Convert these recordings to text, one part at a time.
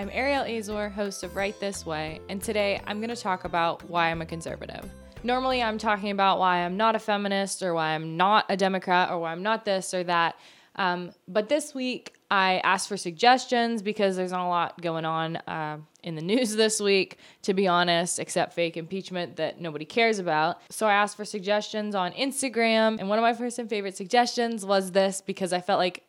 I'm Ariel Azor, host of Right This Way, and today I'm going to talk about why I'm a conservative. Normally, I'm talking about why I'm not a feminist or why I'm not a Democrat or why I'm not this or that. Um, but this week, I asked for suggestions because there's not a lot going on uh, in the news this week, to be honest, except fake impeachment that nobody cares about. So I asked for suggestions on Instagram, and one of my first and favorite suggestions was this because I felt like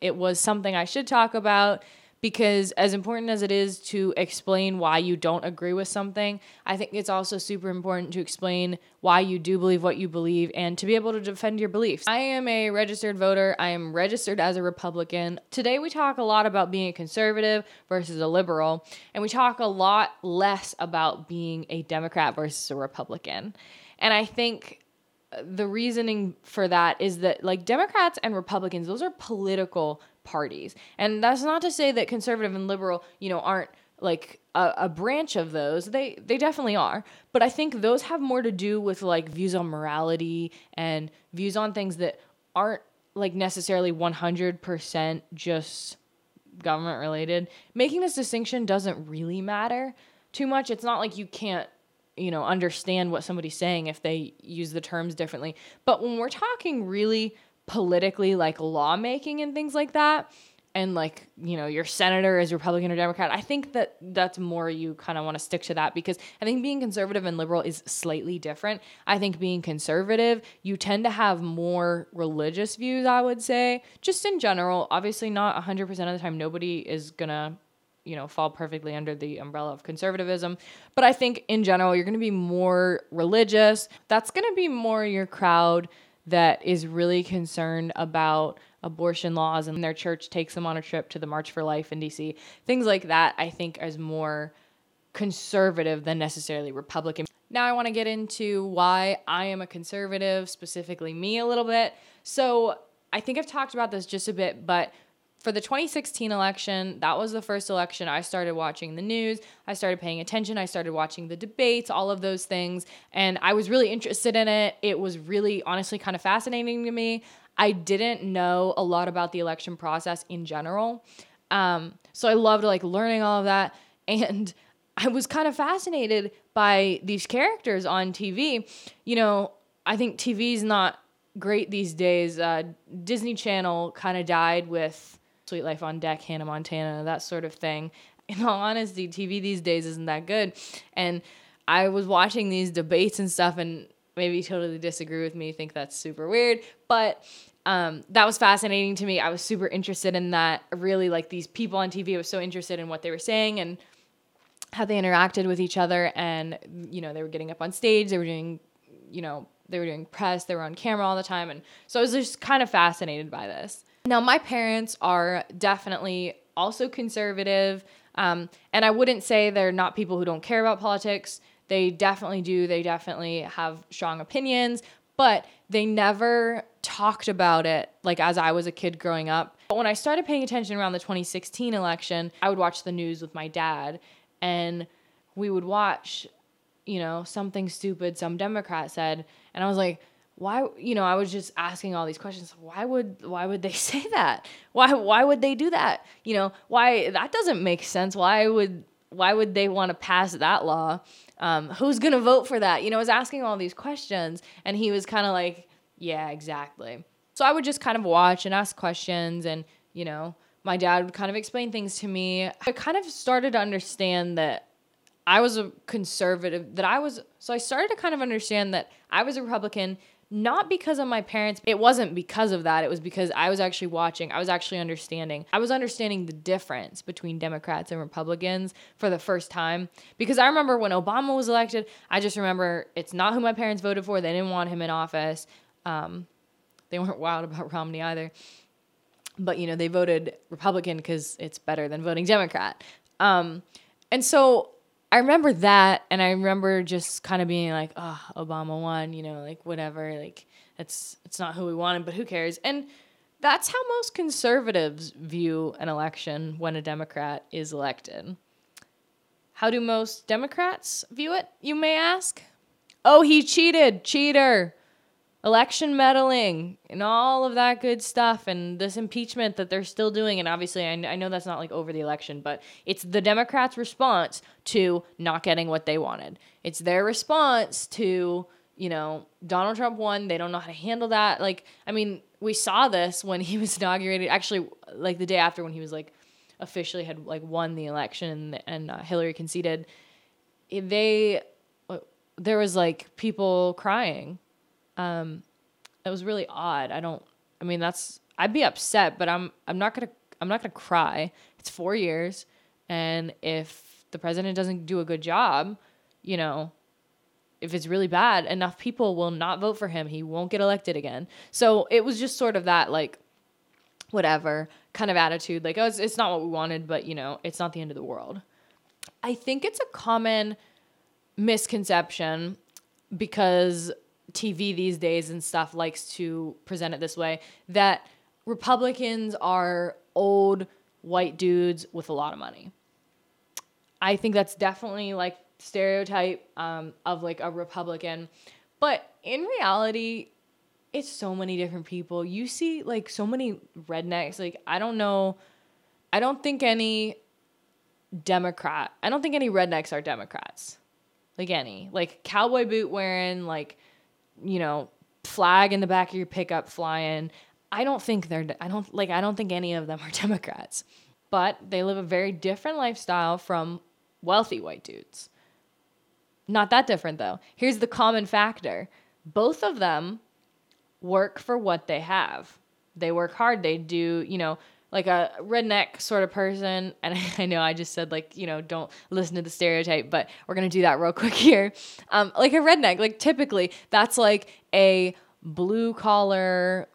it was something I should talk about because as important as it is to explain why you don't agree with something, I think it's also super important to explain why you do believe what you believe and to be able to defend your beliefs. I am a registered voter. I am registered as a Republican. Today we talk a lot about being a conservative versus a liberal, and we talk a lot less about being a Democrat versus a Republican. And I think the reasoning for that is that like Democrats and Republicans, those are political parties. And that's not to say that conservative and liberal, you know, aren't like a, a, branch of those. They they definitely are. But I think those have more to do with like views on morality and views on things that aren't like necessarily 100% just government related. Making this distinction doesn't really matter too much. It's not like you can't you know understand what somebody's saying if they use the terms differently. But when we're talking really politically like lawmaking and things like that and like you know your senator is republican or democrat i think that that's more you kind of want to stick to that because i think being conservative and liberal is slightly different i think being conservative you tend to have more religious views i would say just in general obviously not 100% of the time nobody is gonna you know fall perfectly under the umbrella of conservatism but i think in general you're going to be more religious that's going to be more your crowd that is really concerned about abortion laws and their church takes them on a trip to the March for Life in DC. Things like that, I think, is more conservative than necessarily Republican. Now, I want to get into why I am a conservative, specifically me, a little bit. So, I think I've talked about this just a bit, but for the 2016 election, that was the first election I started watching the news. I started paying attention. I started watching the debates, all of those things. And I was really interested in it. It was really, honestly, kind of fascinating to me. I didn't know a lot about the election process in general. Um, so I loved like learning all of that. And I was kind of fascinated by these characters on TV. You know, I think TV is not great these days. Uh, Disney Channel kind of died with Suite Life on Deck, Hannah Montana, that sort of thing. In all honesty, TV these days isn't that good. And I was watching these debates and stuff, and maybe totally disagree with me, think that's super weird, but um, that was fascinating to me. I was super interested in that. Really, like these people on TV, I was so interested in what they were saying and how they interacted with each other. And, you know, they were getting up on stage, they were doing, you know, they were doing press, they were on camera all the time. And so I was just kind of fascinated by this. Now, my parents are definitely also conservative. Um, and I wouldn't say they're not people who don't care about politics. They definitely do. They definitely have strong opinions, but they never talked about it like as I was a kid growing up. But when I started paying attention around the 2016 election, I would watch the news with my dad and we would watch, you know, something stupid some Democrat said. And I was like, why you know i was just asking all these questions why would why would they say that? Why why would they do that? You know why that doesn't make sense. Why would why would they want to pass that law? Um, who's gonna vote for that? You know i was asking all these questions and he was kind of like yeah exactly. So i would just kind of watch and ask questions and you know my dad would kind of explain things to me. I kind of started to understand that I was a conservative, that I was, so I started to kind of understand that I was a Republican not because of my parents. It wasn't because of that. It was because I was actually watching. I was actually understanding. I was understanding the difference between Democrats and Republicans for the first time. Because I remember when Obama was elected, I just remember it's not who my parents voted for. They didn't want him in office. Um, they weren't wild about Romney either. But, you know, they voted Republican because it's better than voting Democrat. Um, and so I remember that, and I remember just kind of being like, "Oh, Obama won," you know, like whatever, like it's it's not who we wanted, but who cares? And that's how most conservatives view an election when a Democrat is elected. How do most Democrats view it, you may ask? Oh, he cheated, cheater. Election meddling and all of that good stuff and this impeachment that they're still doing. And obviously, I, I know that's not like over the election, but it's the Democrats' response to not getting what they wanted. It's their response to, you know, Donald Trump won. They don't know how to handle that. Like, I mean, we saw this when he was inaugurated, actually, like the day after when he was like officially had like won the election and, uh, Hillary conceded. They, there was like people crying um, it was really odd. I don't. I mean, that's. I'd be upset, but I'm. I'm not gonna. I'm not gonna cry. It's four years, and if the president doesn't do a good job, you know, if it's really bad, enough people will not vote for him. He won't get elected again. So it was just sort of that like, whatever kind of attitude. Like, oh, it's, it's not what we wanted, but you know, it's not the end of the world. I think it's a common misconception because TV these days and stuff likes to present it this way that Republicans are old white dudes with a lot of money. I think that's definitely like stereotype um, of like a Republican, but in reality, it's so many different people. You see like so many rednecks. Like I don't know, I don't think any Democrat. I don't think any rednecks are Democrats. Like any like cowboy boot wearing like you know, flag in the back of your pickup flying. I don't think they're, I don't like, I don't think any of them are Democrats, but they live a very different lifestyle from wealthy white dudes. Not that different though. Here's the common factor both of them work for what they have. They work hard. They do, you know, like a redneck sort of person. And I know I just said like, you know, don't listen to the stereotype, but we're gonna do that real quick here. Um, like a redneck, like typically that's like a blue collar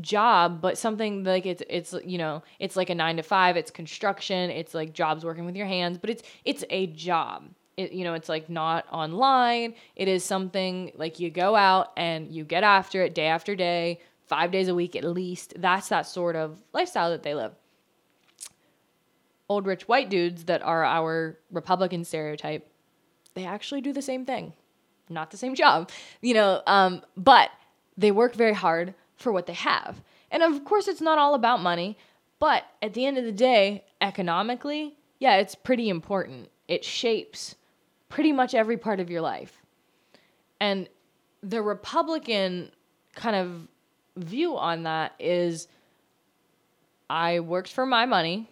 job, but something like it's it's you know, it's like a nine to five, it's construction, it's like jobs working with your hands, but it's it's a job. It, you know, it's like not online. It is something like you go out and you get after it day after day five days a week at least. That's that sort of lifestyle that they live. Old rich white dudes that are our Republican stereotype, they actually do the same thing. Not the same job, you know, um, but they work very hard for what they have. And of course, it's not all about money, but at the end of the day, economically, yeah, it's pretty important. It shapes pretty much every part of your life. And the Republican kind of view on that is I worked for my money.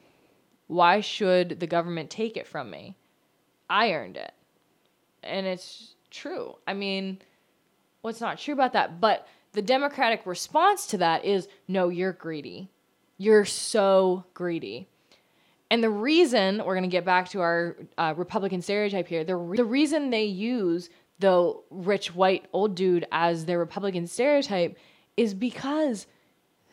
Why should the government take it from me? I earned it. And it's true. I mean, what's not true about that? But the Democratic response to that is no, you're greedy. You're so greedy. And the reason, we're going to get back to our uh, Republican stereotype here, the, re- the reason they use the rich white old dude as their Republican stereotype is because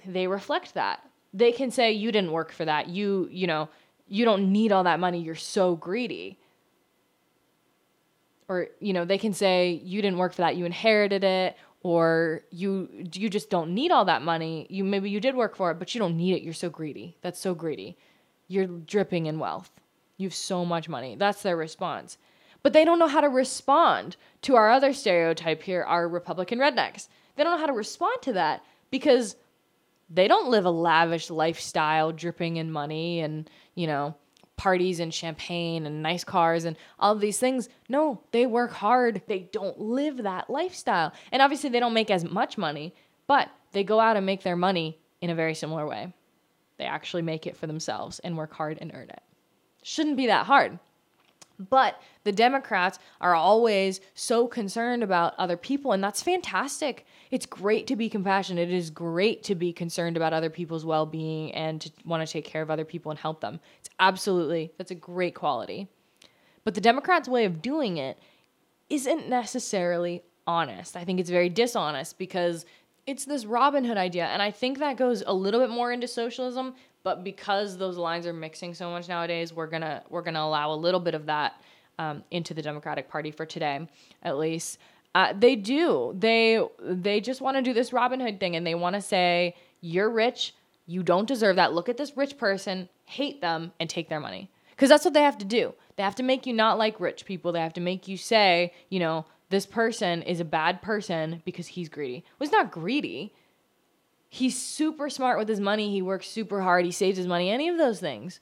they reflect that. They can say you didn't work for that. You, you know, you don't need all that money. You're so greedy. Or, you know, they can say you didn't work for that. You inherited it or you you just don't need all that money. You maybe you did work for it, but you don't need it. You're so greedy. That's so greedy. You're dripping in wealth. You have so much money. That's their response. But they don't know how to respond to our other stereotype here, our Republican rednecks. They don't know how to respond to that because they don't live a lavish lifestyle dripping in money and, you know, parties and champagne and nice cars and all of these things. No, they work hard. They don't live that lifestyle. And obviously, they don't make as much money, but they go out and make their money in a very similar way. They actually make it for themselves and work hard and earn it. Shouldn't be that hard. But the Democrats are always so concerned about other people, and that's fantastic. It's great to be compassionate. It is great to be concerned about other people's well being and to want to take care of other people and help them. It's absolutely, that's a great quality. But the Democrats' way of doing it isn't necessarily honest. I think it's very dishonest because it's this Robin Hood idea. And I think that goes a little bit more into socialism, but because those lines are mixing so much nowadays, we're gonna we're gonna allow a little bit of that um, into the Democratic Party for today, at least. Uh, they do. They they just want to do this Robin Hood thing, and they want to say you're rich, you don't deserve that. Look at this rich person, hate them, and take their money. Because that's what they have to do. They have to make you not like rich people. They have to make you say, you know, this person is a bad person because he's greedy. Well, he's not greedy. He's super smart with his money. He works super hard. He saves his money, any of those things.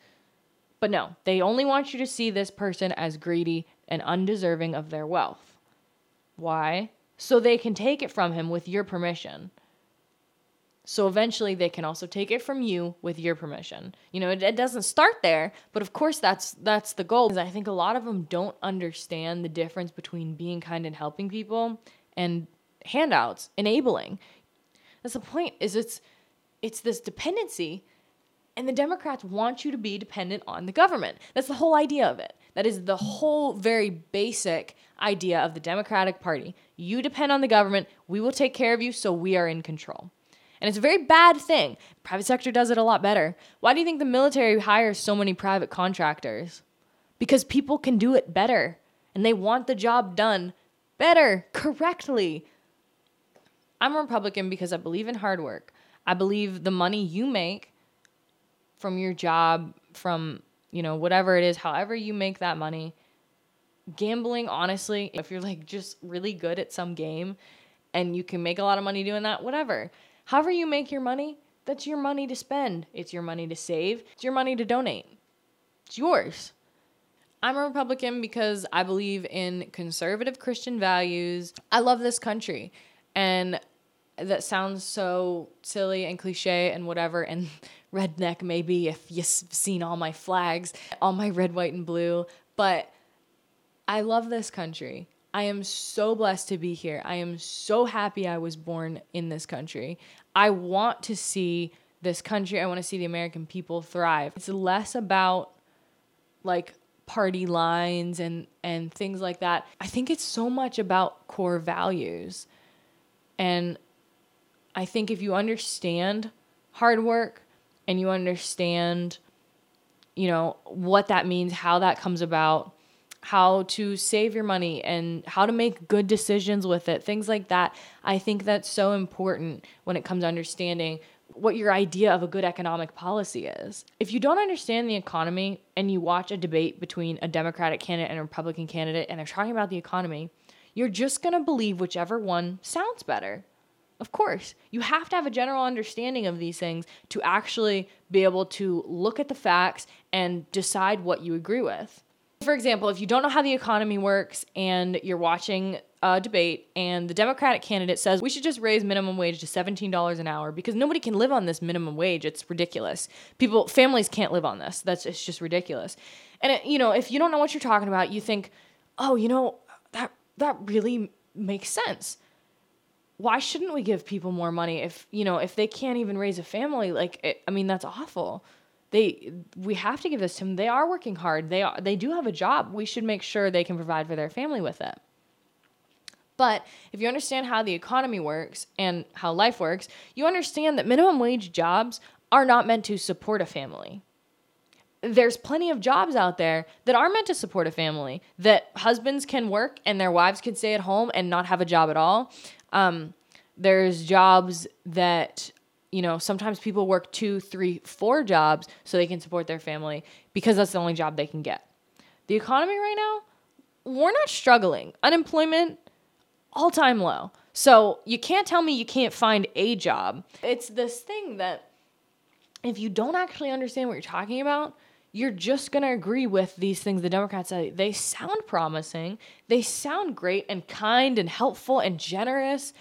But no, they only want you to see this person as greedy and undeserving of their wealth. Why? So they can take it from him with your permission. So eventually they can also take it from you with your permission. You know, it, it, doesn't start there, but of course that's that's the goal. Because I think a lot of them don't understand the difference between being kind and helping people and handouts, enabling. That's the point. Is it's it's this dependency and the Democrats want you to be dependent on the government. That's the whole idea of it. That is the whole very basic idea of the Democratic Party. You depend on the government, we will take care of you so we are in control. And it's a very bad thing. Private sector does it a lot better. Why do you think the military hires so many private contractors? Because people can do it better and they want the job done better, correctly. I'm a Republican because I believe in hard work. I believe the money you make from your job, from, you know, whatever it is, however you make that money, gambling, honestly, if you're like just really good at some game and you can make a lot of money doing that, whatever. However, you make your money, that's your money to spend. It's your money to save. It's your money to donate. It's yours. I'm a Republican because I believe in conservative Christian values. I love this country. And that sounds so silly and cliche and whatever and redneck maybe if you've seen all my flags, all my red, white, and blue. But I love this country. I am so blessed to be here. I am so happy I was born in this country. I want to see this country, I want to see the American people thrive. It's less about like party lines and and things like that. I think it's so much about core values. And I think if you understand hard work and you understand you know what that means, how that comes about, how to save your money and how to make good decisions with it, things like that. I think that's so important when it comes to understanding what your idea of a good economic policy is. If you don't understand the economy and you watch a debate between a Democratic candidate and a Republican candidate and they're talking about the economy, you're just going to believe whichever one sounds better. Of course, you have to have a general understanding of these things to actually be able to look at the facts and decide what you agree with. For example, if you don't know how the economy works and you're watching a debate and the Democratic candidate says we should just raise minimum wage to $17 an hour because nobody can live on this minimum wage. It's ridiculous. People, families can't live on this. That's it's just ridiculous. And it, you know, if you don't know what you're talking about, you think, "Oh, you know, that that really makes sense." Why shouldn't we give people more money if, you know, if they can't even raise a family? Like, it, I mean, that's awful they we have to give this to them. They are working hard. They are they do have a job. We should make sure they can provide for their family with it. But if you understand how the economy works and how life works, you understand that minimum wage jobs are not meant to support a family. There's plenty of jobs out there that are meant to support a family, that husbands can work and their wives can stay at home and not have a job at all. Um, there's jobs that you know, sometimes people work two, three, four jobs so they can support their family because that's the only job they can get. The economy right now, we're not struggling. Unemployment, all time low. So you can't tell me you can't find a job. It's this thing that if you don't actually understand what you're talking about, you're just going to agree with these things the Democrats say. They sound promising, they sound great and kind and helpful and generous,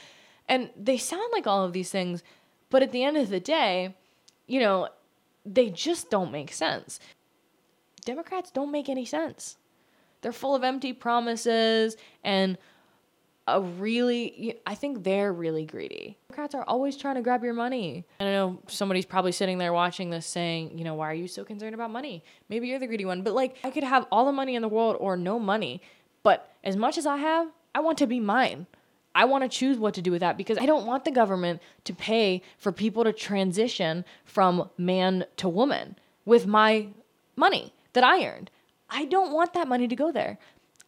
and they sound like all of these things but at the end of the day, you know, they just don't make sense. Democrats don't make any sense. They're full of empty promises and a really I think they're really greedy. Democrats are always trying to grab your money. I know somebody's probably sitting there watching this saying, you know, why are you so concerned about money? Maybe you're the greedy one, but like I could have all the money in the world or no money, but as much as I have, I want to be mine. I want to choose what to do with that because I don't want the government to pay for people to transition from man to woman with my money that I earned. I don't want that money to go there.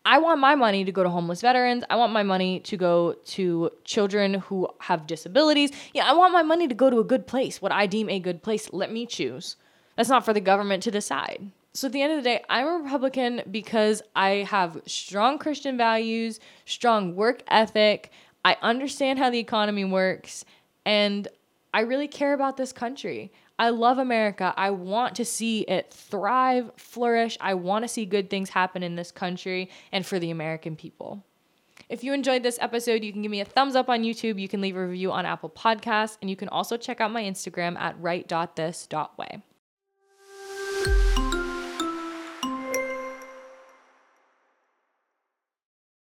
I want my money to go to homeless veterans. I want my money to go to children who have disabilities. Yeah, I want my money to go to a good place, what I deem a good place. Let me choose. That's not for the government to decide. So at the end of the day, I'm a Republican because I have strong Christian values, strong work ethic. I understand how the economy works, and I really care about this country. I love America. I want to see it thrive, flourish. I want to see good things happen in this country and for the American people. If you enjoyed this episode, you can give me a thumbs up on YouTube. You can leave a review on Apple Podcasts, and you can also check out my Instagram at right.this.way.